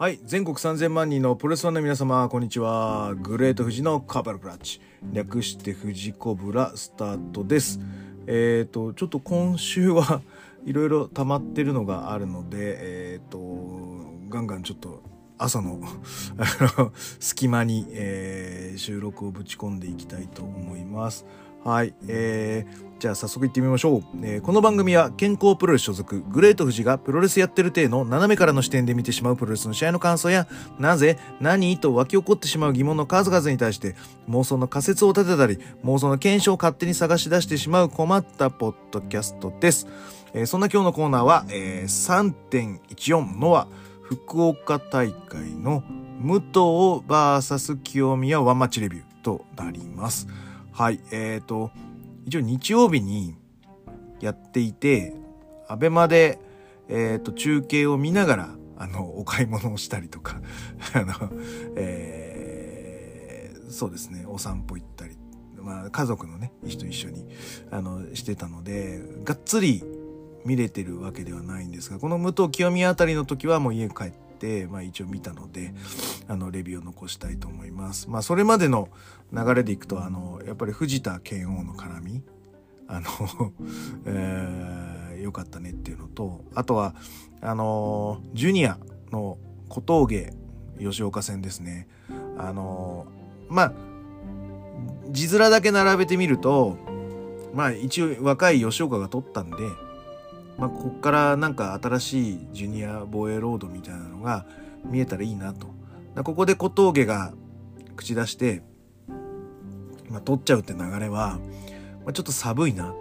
はい。全国3000万人のプロレスファンの皆様、こんにちは。グレート富士のカバルクラッチ。略して富士コブラスタートです。えっ、と、ちょっと今週は いろいろ溜まってるのがあるので、えっ、と、ガンガンちょっと朝の 隙間に、えー収録をぶち込んでいきたいと思います。はい。えーじゃあ早速行ってみましょう、えーこの番組は健康プロレス所属グレート富士がプロレスやってる体の斜めからの視点で見てしまうプロレスの試合の感想やなぜ何と湧き起こってしまう疑問の数々に対して妄想の仮説を立てたり妄想の検証を勝手に探し出してしまう困ったポッドキャストです、えーそんな今日のコーナーは、えー3.14ノア福岡大会の武藤 VS 清宮ワンマッチレビューとなりますはいえーと一応日曜日にやっていて、アベマで、えっ、と、中継を見ながら、あの、お買い物をしたりとか、あの、えーそうですね、お散歩行ったり、まあ、家族のね、人一緒に、あの、してたので、がっつり見れてるわけではないんですが、この武藤清宮あたりの時はもう家帰って、まあ一応見たので、あの、レビューを残したいと思います。まあ、それまでの流れでいくと、あの、やっぱり藤田健王の絡み、あの、えー、よかったねっていうのと、あとは、あの、ジュニアの小峠吉岡戦ですね。あの、まあ、字面だけ並べてみると、まあ一応若い吉岡が取ったんで、まあこっからなんか新しいジュニア防衛ロードみたいなのが見えたらいいなと。だここで小峠が口出して、まあ取っちゃうって流れは、まあ、ちょっと寒いな。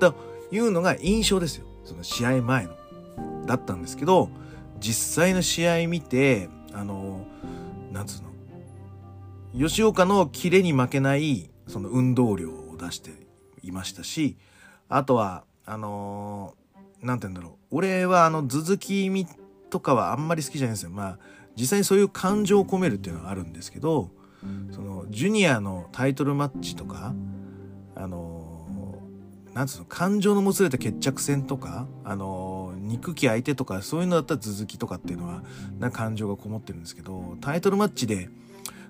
というのが印象ですよ。その試合前の。だったんですけど、実際の試合見て、あの、なんつうの？吉岡のキレに負けない、その運動量を出していましたし、あとは、あのなんて言うんだろう。俺はあの、続きみとかはあんまり好きじゃないんですよ。まあ、実際にそういう感情を込めるっていうのはあるんですけど、その、ジュニアのタイトルマッチとか、あのなんつうの感情のもつれた決着戦とかあの憎き相手とかそういうのだったら続きとかっていうのはな感情がこもってるんですけどタイトルマッチで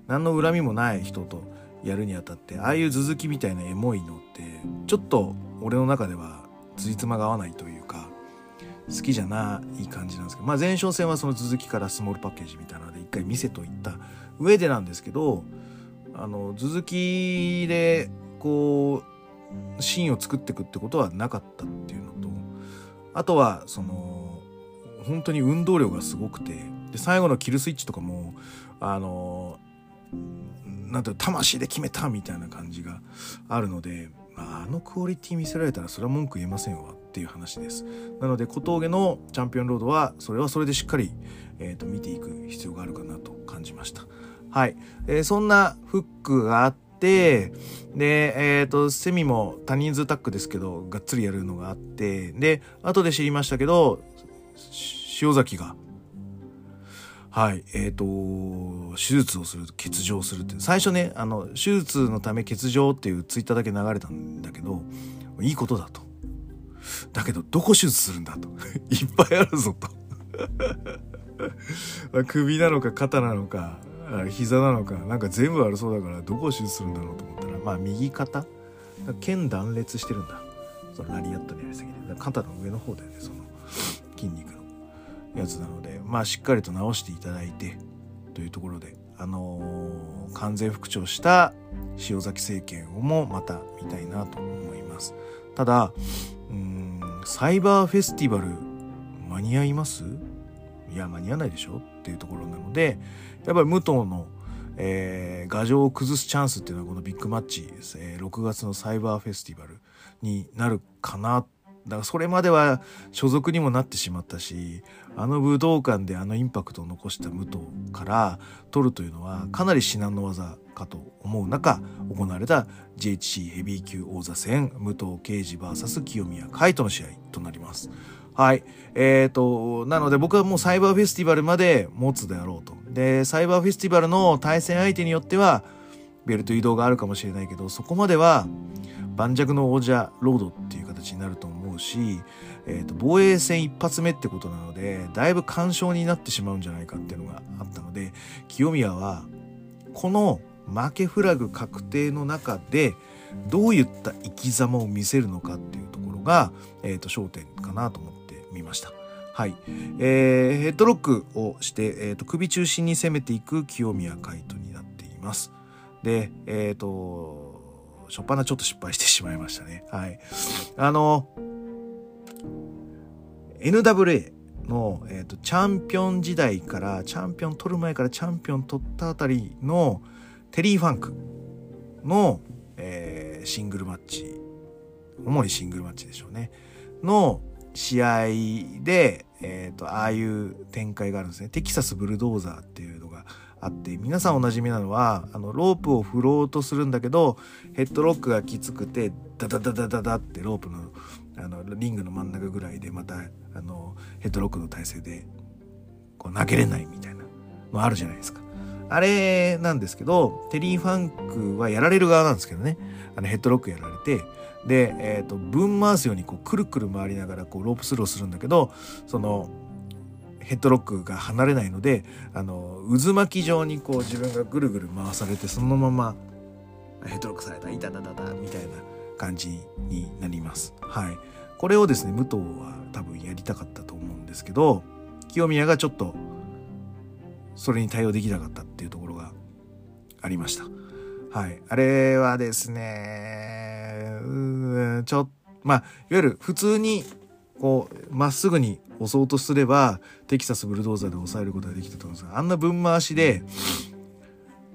何の恨みもない人とやるにあたってああいう続きみたいなエモいのってちょっと俺の中ではついつまが合わないというか好きじゃない感じなんですけどまあ前哨戦はその続きからスモールパッケージみたいなので一回見せといた上でなんですけどあの続きでこうシーンを作っていくってことはなかったっていうのとあとはその本当に運動量がすごくてで最後のキルスイッチとかもあのなんていうの魂で決めたみたいな感じがあるので、あ、のクオリティ見せられたらそれは文句言えませんわっていう話です。なので小峠のチャンピオンロードはそれはそれでしっかり、えー、と見ていく必要があるかなと感じました。はい、えーそんなフックがあってでえっ、とセミも多人数タックですけどがっつりやるのがあってで後で知りましたけど塩崎がはい。えっ、と手術をする欠場するって最初ねあの手術のため欠場っていうツイッターだけ流れたんだけどいいことだと。だけどどこ手術するんだと。いっぱいあるぞと。首なのか肩なのか膝なのかなんか全部悪そうだからどこを手術するんだろうと思ったらまあ右肩？腱断裂してるんだ。そのラリアットのやりすぎで。肩の上の方だよねその筋肉やつなのでまあしっかりと治していただいてというところであのー完全復調した塩崎政権をもまた見たいなと思います。ただうんサイバーフェスティバル間に合います？いや間に合わないでしょ？っていうところなのでやっぱり武藤の、えー、牙城を崩すチャンスっていうのはこのビッグマッチ、えー6月のサイバーフェスティバルになるかなだからそれまでは所属にもなってしまったしあの武道館であのインパクトを残した武藤から取るというのはかなり至難の技かと思う中行われた JHC ヘビー級王座戦武藤敬司 VS 清宮海斗の試合となります。はい。えー、と、なので僕はもうサイバーフェスティバルまで持つであろうと。で、サイバーフェスティバルの対戦相手によっては、ベルト移動があるかもしれないけど、そこまでは、盤石の王者ロードっていう形形になると思うし、えー、と防衛戦一発目ってことなのでだいぶ干渉になってしまうんじゃないかっていうのがあったので清宮はこの負けフラグ確定の中でどういった生き様を見せるのかっていうところが、えー、と焦点かなと思ってみました。はい。えー、ヘッドロックをして、えーと、首中心に攻めていく清宮海斗になっています。で、えっ、ー、と、初っ端ちょっと失敗してしまいましたね。はい。あの、NWA の、えーと、チャンピオン時代からチャンピオン取る前からチャンピオン取ったあたりのテリー・ファンクの、えー、シングルマッチ主にシングルマッチでしょうねの試合で、えーと、ああいう展開があるんですね。テキサスブルドーザーっていうのがあって皆さんおなじみなのはあのロープを振ろうとするんだけどヘッドロックがきつくてダダダダダダってロープのあのリングの真ん中ぐらいでまたあのヘッドロックの体勢でこう投げれないみたいなのあるじゃないですか。あれなんですけどテリー・ファンクはやられる側なんですけどねあのヘッドロックやられてで、えーと、ぶん回すようにこうくるくる回りながらこうロープスローするんだけどそのヘッドロックが離れないのであの渦巻き状にこう自分がぐるぐる回されてそのままヘッドロックされたいたたたたみたいな感じになります。はい、これをですね武藤は多分やりたかったと思うんですけど清宮がちょっとそれに対応できなかったっていうところがありました。はい。あれはですね、ちょっとまあ、いわゆる普通に、こう、まっすぐに押そうとすれば、テキサスブルドーザーで抑えることができたと思うんですが、あんな分回しで、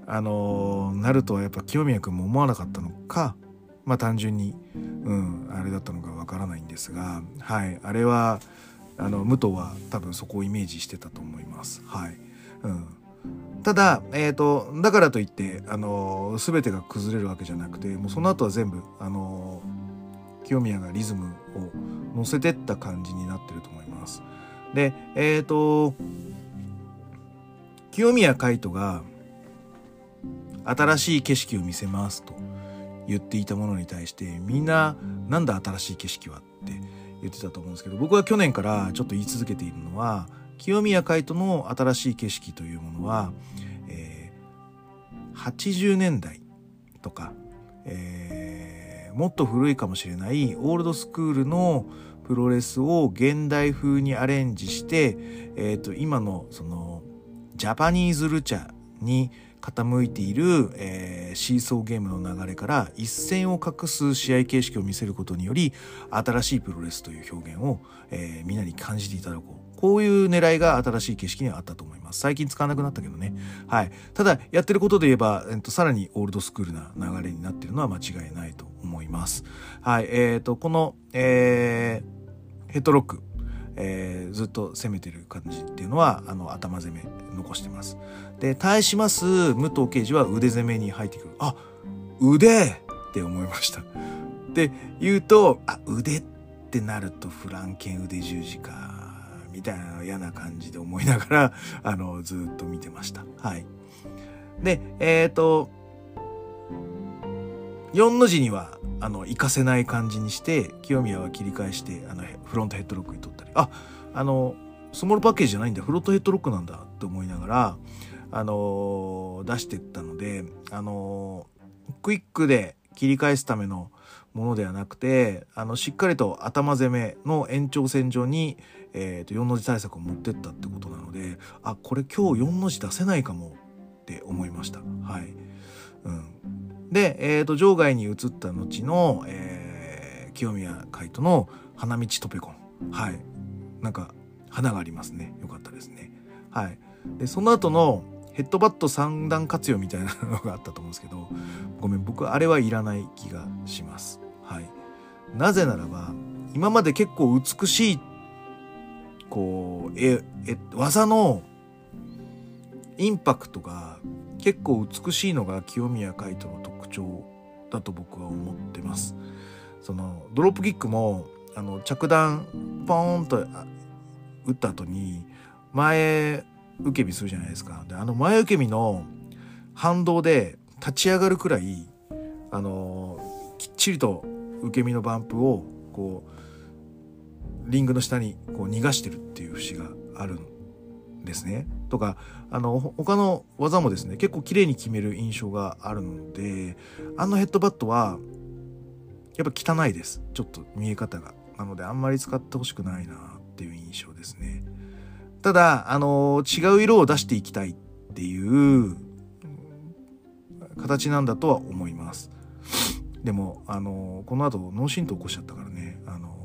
あのー、なるとはやっぱ清宮君も思わなかったのか、まあ単純に、うん、あれだったのかわからないんですが、はい。あれは、あの、武藤は多分そこをイメージしてたと思います。はい。うん。ただ、えーと、だからといって、あのー、全てが崩れるわけじゃなくてもうその後は全部、あの、清宮がリズムを乗せてった感じになってると思います。でえっ、ー、と清宮海斗が新しい景色を見せますと言っていたものに対してみんななんだ新しい景色はって言ってたと思うんですけど僕は去年からちょっと言い続けているのは清宮海斗の新しい景色というものは、えー、80年代とか、えー、もっと古いかもしれないオールドスクールのプロレスを現代風にアレンジして、えーと、今のそのジャパニーズルチャに傾いている、えー、シーソーゲームの流れから一線を画す試合形式を見せることにより新しいプロレスという表現を、えー、みんなに感じていただこうこういう狙いが新しい景色にはあったと思います。最近使わなくなったけどね。はい。ただ、やってることで言えば、えっと、さらにオールドスクールな流れになってるのは間違いないと思います。はい。えっ、ー、と、この、えー、ヘッドロック、えー、ずっと攻めてる感じっていうのは、あの、頭攻め残してます。で、対します、武藤刑事は腕攻めに入ってくる。あ、腕って思いました。で、言うと、あ、腕ってなるとフランケン腕十字か。みたいな嫌な感じで思いながら、あの、ずっと見てました。はい。で、えっ、ー、と、4の字には、あの、行かせない感じにして、清宮は切り返して、あの、フロントヘッドロックに取ったり、あ、あの、スモールパッケージじゃないんだ、フロントヘッドロックなんだって思いながら、あの出してったので、あのクイックで切り返すためのものではなくて、あの、しっかりと頭攻めの延長線上に、え、ー、と、4の字対策を持ってったってことなので、あ、これ今日4の字出せないかもって思いました。はい。うん。で、えっ、ー、と、場外に移った後の、えー、清宮海斗の花道トペコン。はい。なんか、花がありますね。よかったですね。はい。で、その後の、ヘッドバット三段活用みたいなのがあったと思うんですけど、ごめん、僕あれはいらない気がします。はい。なぜならば、今まで結構美しい、こう、え、え、技のインパクトが結構美しいのが清宮海斗の特徴だと僕は思ってます。その、ドロップキックも、あの、着弾、ポーンと打った後に、前、受け身するじゃないですか。で、あの前受け身の反動で立ち上がるくらい、あの、きっちりと受け身のバンプをこうリングの下にこう逃がしてるっていう節があるんですね。とかあの他の技もですね結構綺麗に決める印象があるのであのヘッドバットはやっぱ汚いですちょっと見え方が。なのであんまり使ってほしくないなっていう印象ですね。ただあの違う色を出していきたいっていう形なんだとは思います。でもあのこの後脳震盪起こしちゃったからねあの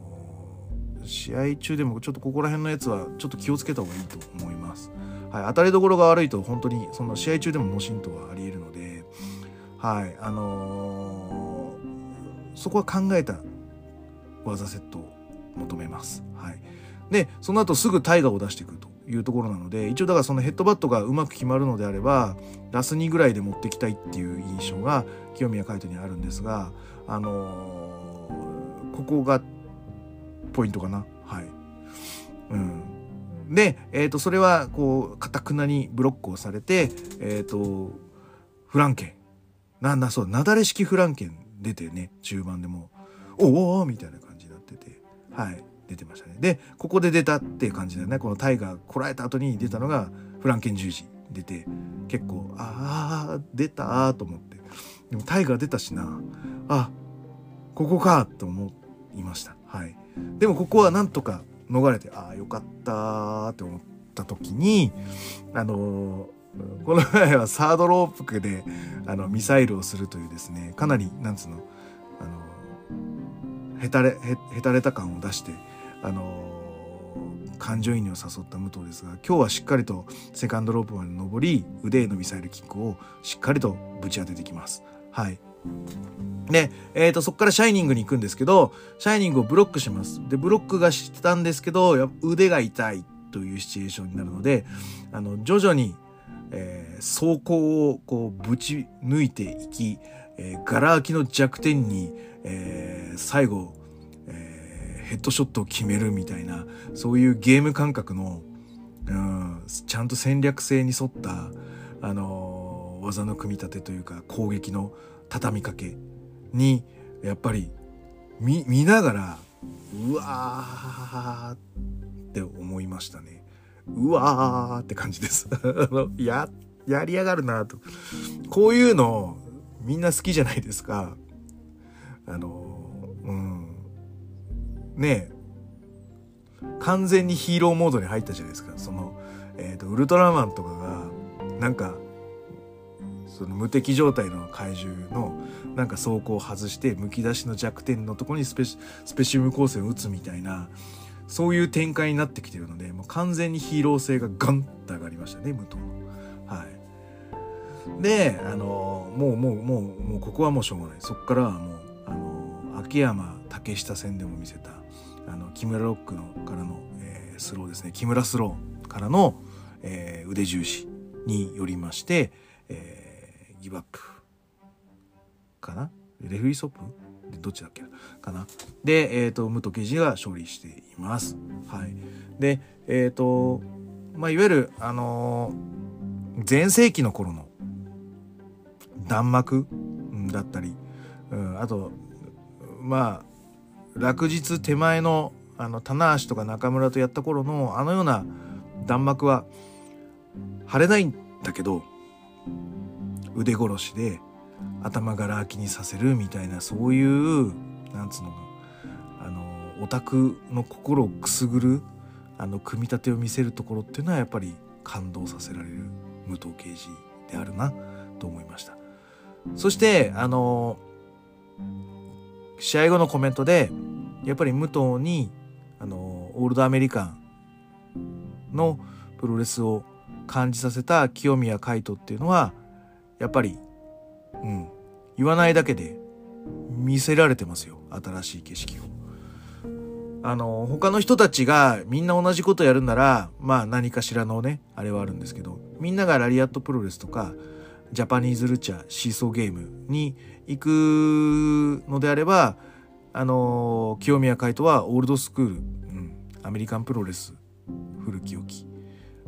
試合中でもちょっとここら辺のやつはちょっと気をつけた方がいいと思います。はい、当たりどころが悪いと本当にその試合中でも脳震盪はありえるので、はいあのー、そこは考えた技セットを求めます。はい、でその後すぐタイガーを出していくというところなので一応だからそのヘッドバットがうまく決まるのであればラス2ぐらいで持ってきたいっていう印象が清宮海斗にあるんですが、あのー、ここがポイントかな。はいうんで、えー、とそれはこうかたくなにブロックをされて、えー、とフランケン。なんだそうなだれ式フランケン出てね中盤でも。おおみたいな感じになってて。はい出てましたね。でここで出たっていう感じだよね。このタイガーこらえた後に出たのがフランケン十字出て結構ああ出たと思って。でもタイガー出たしな。あここかと思いました。はい。でもここはなんとか逃れてああよかったって思った時にあのー、この前はサードロープであのミサイルをするというですねかなりなんつうのあのへたれへへたれた感を出してあのー、感情移入を誘った武藤ですが今日はしっかりとセカンドロープまで登り腕へのミサイルキックをしっかりとぶち当ててきます。はいで、えっ、ー、と、そこからシャイニングに行くんですけど、シャイニングをブロックします。で、ブロックがしてたんですけど、腕が痛いというシチュエーションになるので、あの、徐々に、えー、走行をこう、ぶち抜いていき、えー、ガラ空きの弱点に、えー、最後、えー、ヘッドショットを決めるみたいな、そういうゲーム感覚の、うん、ちゃんと戦略性に沿った、あの、技の組み立てというか、攻撃の畳みかけにやっぱり見見ながらうわーって思いましたね。うわーって感じです。や、やりやがるなと。こういうのみんな好きじゃないですか。あの、うん。ねえ完全にヒーローモードに入ったじゃないですか。その、えっ、ー、と、ウルトラマンとかが、なんか、その無敵状態の怪獣のなんか装甲を外してむき出しの弱点のとこにスペシウム光線を打つみたいなそういう展開になってきてるのでもう完全にヒーロー性がガンと上がりましたね武藤は。い。であのもうもうもうもうここはもうしょうがない。そこからはもうあの秋山竹下戦でも見せたあの木村ロックのからの、えー、スローですね。木村スローからの、えー、腕重視によりまして、えーギブアップかな？レフリーストップ？どっちだっけ？かな？で、えっ、ー、と、武藤刑事が勝利しています。はい。で、えっ、ー、と、まあ、いわゆる、あのー、前世紀の頃の弾幕だったり、うん、あと、まあ、落日手前の、あの、棚橋とか中村とやった頃の、あのような弾幕は、腫れないんだけど、腕殺しで頭がら空きにさせるみたいなそういうなんつうのかあのオタクの心をくすぐるあの組み立てを見せるところっていうのはやっぱり感動させられる武藤刑事であるなと思いました。そしてあの試合後のコメントでやっぱり武藤にあのオールドアメリカンのプロレスを感じさせた清宮海斗っていうのはやっぱり、うん、言わないだけで見せられてますよ。新しい景色を。あの、他の人たちがみんな同じことやるなら、まあ何かしらのね、あれはあるんですけど、みんながラリアットプロレスとか、ジャパニーズルチャー、シーソーゲームに行くのであれば、あの、清宮海斗はオールドスクール、うん、アメリカンプロレス、古き良き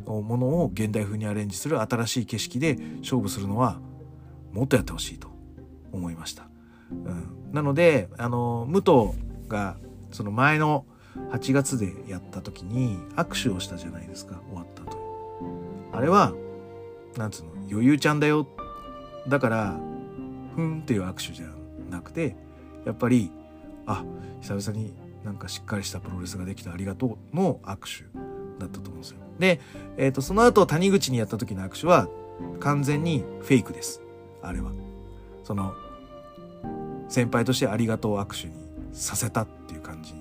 ものを現代風にアレンジする新しい景色で勝負するのはもっとやってほしいと思いました。うん、なのであの武藤がその前の8月でやった時に握手をしたじゃないですか終わった後。あれはなんつうの余裕ちゃんだよ。だからふんっていう握手じゃなくてやっぱりあ久々になんかしっかりしたプロレスができたありがとうの握手。だったと思うんですよ。で、えーと、その後谷口にやった時の握手は完全にフェイクです。あれは。その先輩としてありがとう握手にさせたっていう感じ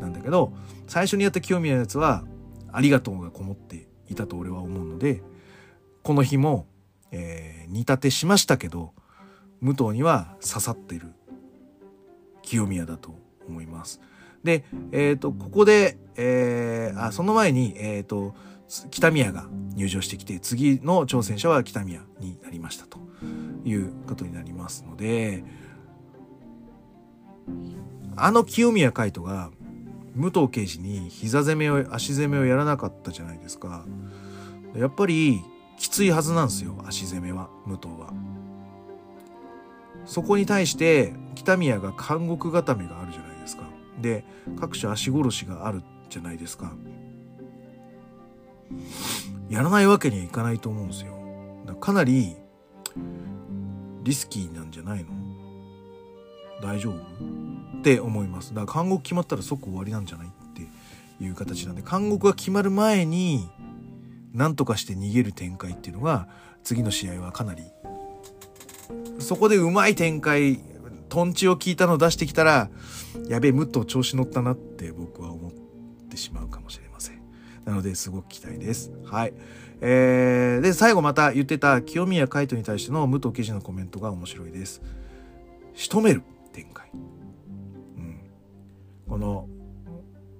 なんだけど最初にやった清宮のやつはありがとうがこもっていたと俺は思うのでこの日も、えー、煮立てしましたけど武藤には刺さってる清宮だと思います。で、えっ、ー、と、ここで、えー、あ、その前に、えっ、ー、と、北宮が入場してきて、次の挑戦者は北宮になりましたということになりますので、あの清宮海斗が武藤刑事に膝攻めを、足攻めをやらなかったじゃないですか。やっぱりきついはずなんですよ、足攻めは、武藤は。そこに対して北宮が監獄固めがあるじゃないですか。で各種足殺しがあるじゃないですか。やらないわけにはいかないと思うんですよ。だかなりリスキーなんじゃないの？大丈夫？って思います。だから監獄決まったら即終わりなんじゃない？っていう形なんで監獄が決まる前に何とかして逃げる展開っていうのが次の試合はかなりそこでうまい展開トンチを聞いたのを出してきたらやべえムッと調子乗ったなって僕は思ってしまうかもしれません。なのですごく期待です。はい。えー、で最後また言ってた清宮海斗に対しての武藤記事のコメントが面白いです。仕留める展開。うん。この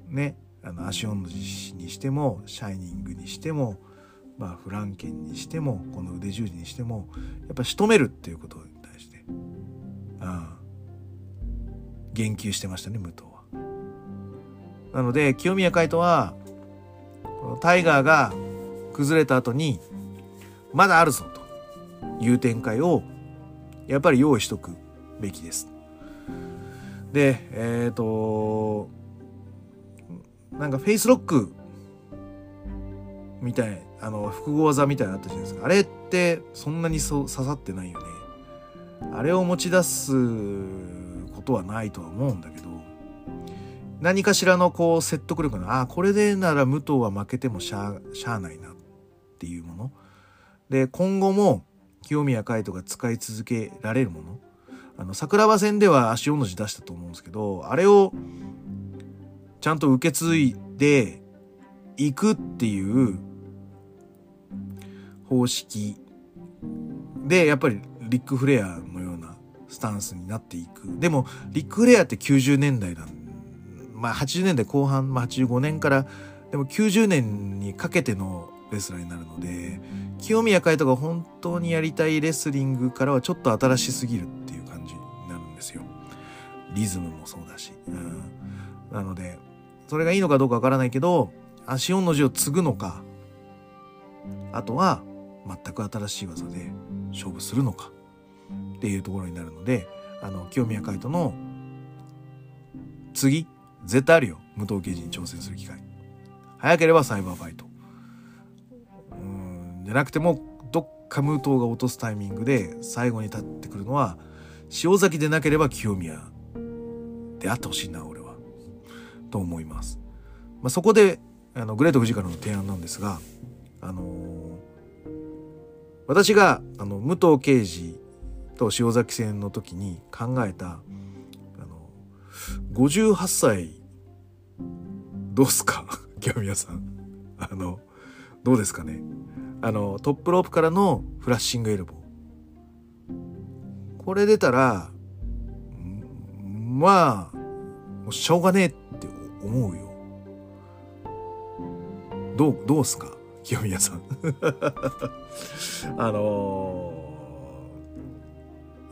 ねあの足音の字にしてもシャイニングにしてもまあフランケンにしてもこの腕十字にしてもやっぱ仕留めるっていうことに対してああ言及してましたね武藤は。なので清宮海斗はタイガーが崩れた後にまだあるぞという展開をやっぱり用意しとくべきです。でえっ、ー、となんかフェイスロックみたいあの複合技みたいなのあったじゃないですかあれってそんなにそ刺さってないよねあれを持ち出すことはないとは思うんだけど何かしらのこう説得力のああこれでなら武藤は負けてもしゃしゃあないなっていうもの。で今後も清宮海斗が使い続けられるもの。あの桜庭戦では足尾の字出したと思うんですけどあれをちゃんと受け継いでいくっていう方式でやっぱりリック・フレアスタンスになっていく。でも、リック・フレアって90年代なん、まあ80年代後半、まあ85年から、でも90年にかけてのレスラーになるので、清宮海斗が本当にやりたいレスリングからはちょっと新しすぎるっていう感じになるんですよ。リズムもそうだし。うん、なので、それがいいのかどうかわからないけど、足音の字を継ぐのか、あとは全く新しい技で勝負するのかっていうところになるのであの清宮海斗の次絶対あるよ。無藤刑事に挑戦する機会。早ければサイバーバイト。うんじゃなくてもどっか無藤が落とすタイミングで最後に立ってくるのは塩崎でなければ清宮であってほしいな俺は。と思います、まあ、そこであのグレート富士からの提案なんですがあのー、私があの武藤刑事と塩崎戦の時に考えたあの58歳どうすか？清宮さん。あのどうですかね？あのトップロープからのフラッシングエルボー。これ出たらまあもうしょうがねえって思うよ。どうどうすか？清宮さん。あのー、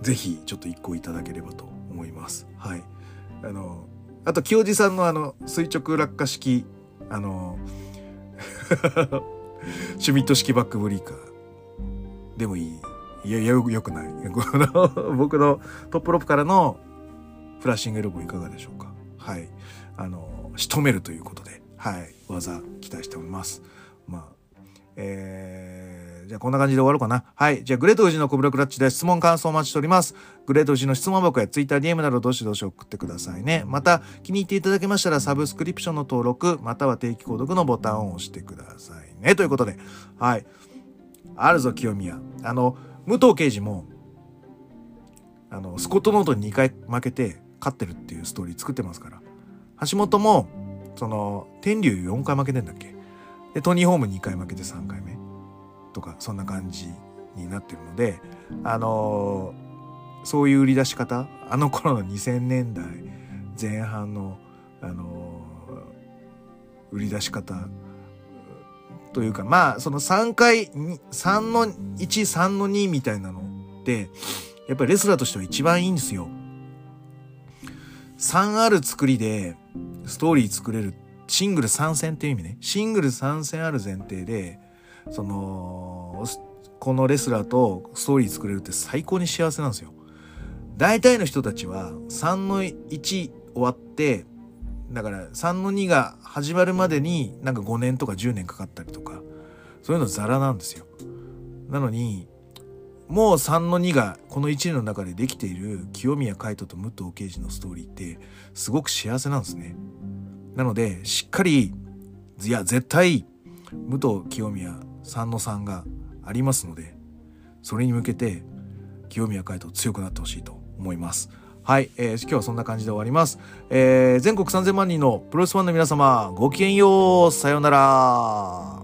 ぜひちょっと一個いただければと思います。はい。あの、あと清治さんのあの垂直落下式あの、シュミット式バックブリーカーでもいい。いや、よよくない。こ の僕のトップロップからのフラッシングエルボーいかがでしょうか。はい。あの、仕留めるということで、はい、技期待しております。まあ、えー、じゃあこんな感じで終わろうかな。はい。じゃあグレート富士のコブラクラッチで質問感想お待ちしております。グレート富士の質問箱や Twitter、DM などどしどし送ってくださいね。また気に入っていただけましたらサブスクリプションの登録、または定期購読のボタンを押してくださいね。ということで、はい。あるぞ清宮。あの、武藤刑事も、あの、スコットノートに2回負けて勝ってるっていうストーリー作ってますから。橋本も、その、天竜4回負けてんだっけ？で、トニーホーム2回負けて3回目とか、そんな感じになってるので、あの、そういう売り出し方、あの頃の2000年代前半の、あの、売り出し方というか、まあ、その3回、3の1、3の2みたいなのって、やっぱりレスラーとしては一番いいんですよ。3ある作りでストーリー作れるシングル参戦っていう意味ね。シングル参戦ある前提で、その、このレスラーとストーリー作れるって最高に幸せなんですよ。大体の人たちは3の1終わって、だから3の2が始まるまでになんか5年とか10年かかったりとか、そういうのザラなんですよ。なのに、もう3の2がこの1年の中でできている清宮海斗と武藤敬司のストーリーってすごく幸せなんですね。なのでしっかりいや絶対武藤清宮3の3がありますのでそれに向けて清宮海斗強くなってほしいと思います。はい、えー、今日はそんな感じで終わります。えー、全国3000万人のプロレスファンの皆様ごきげんようさようなら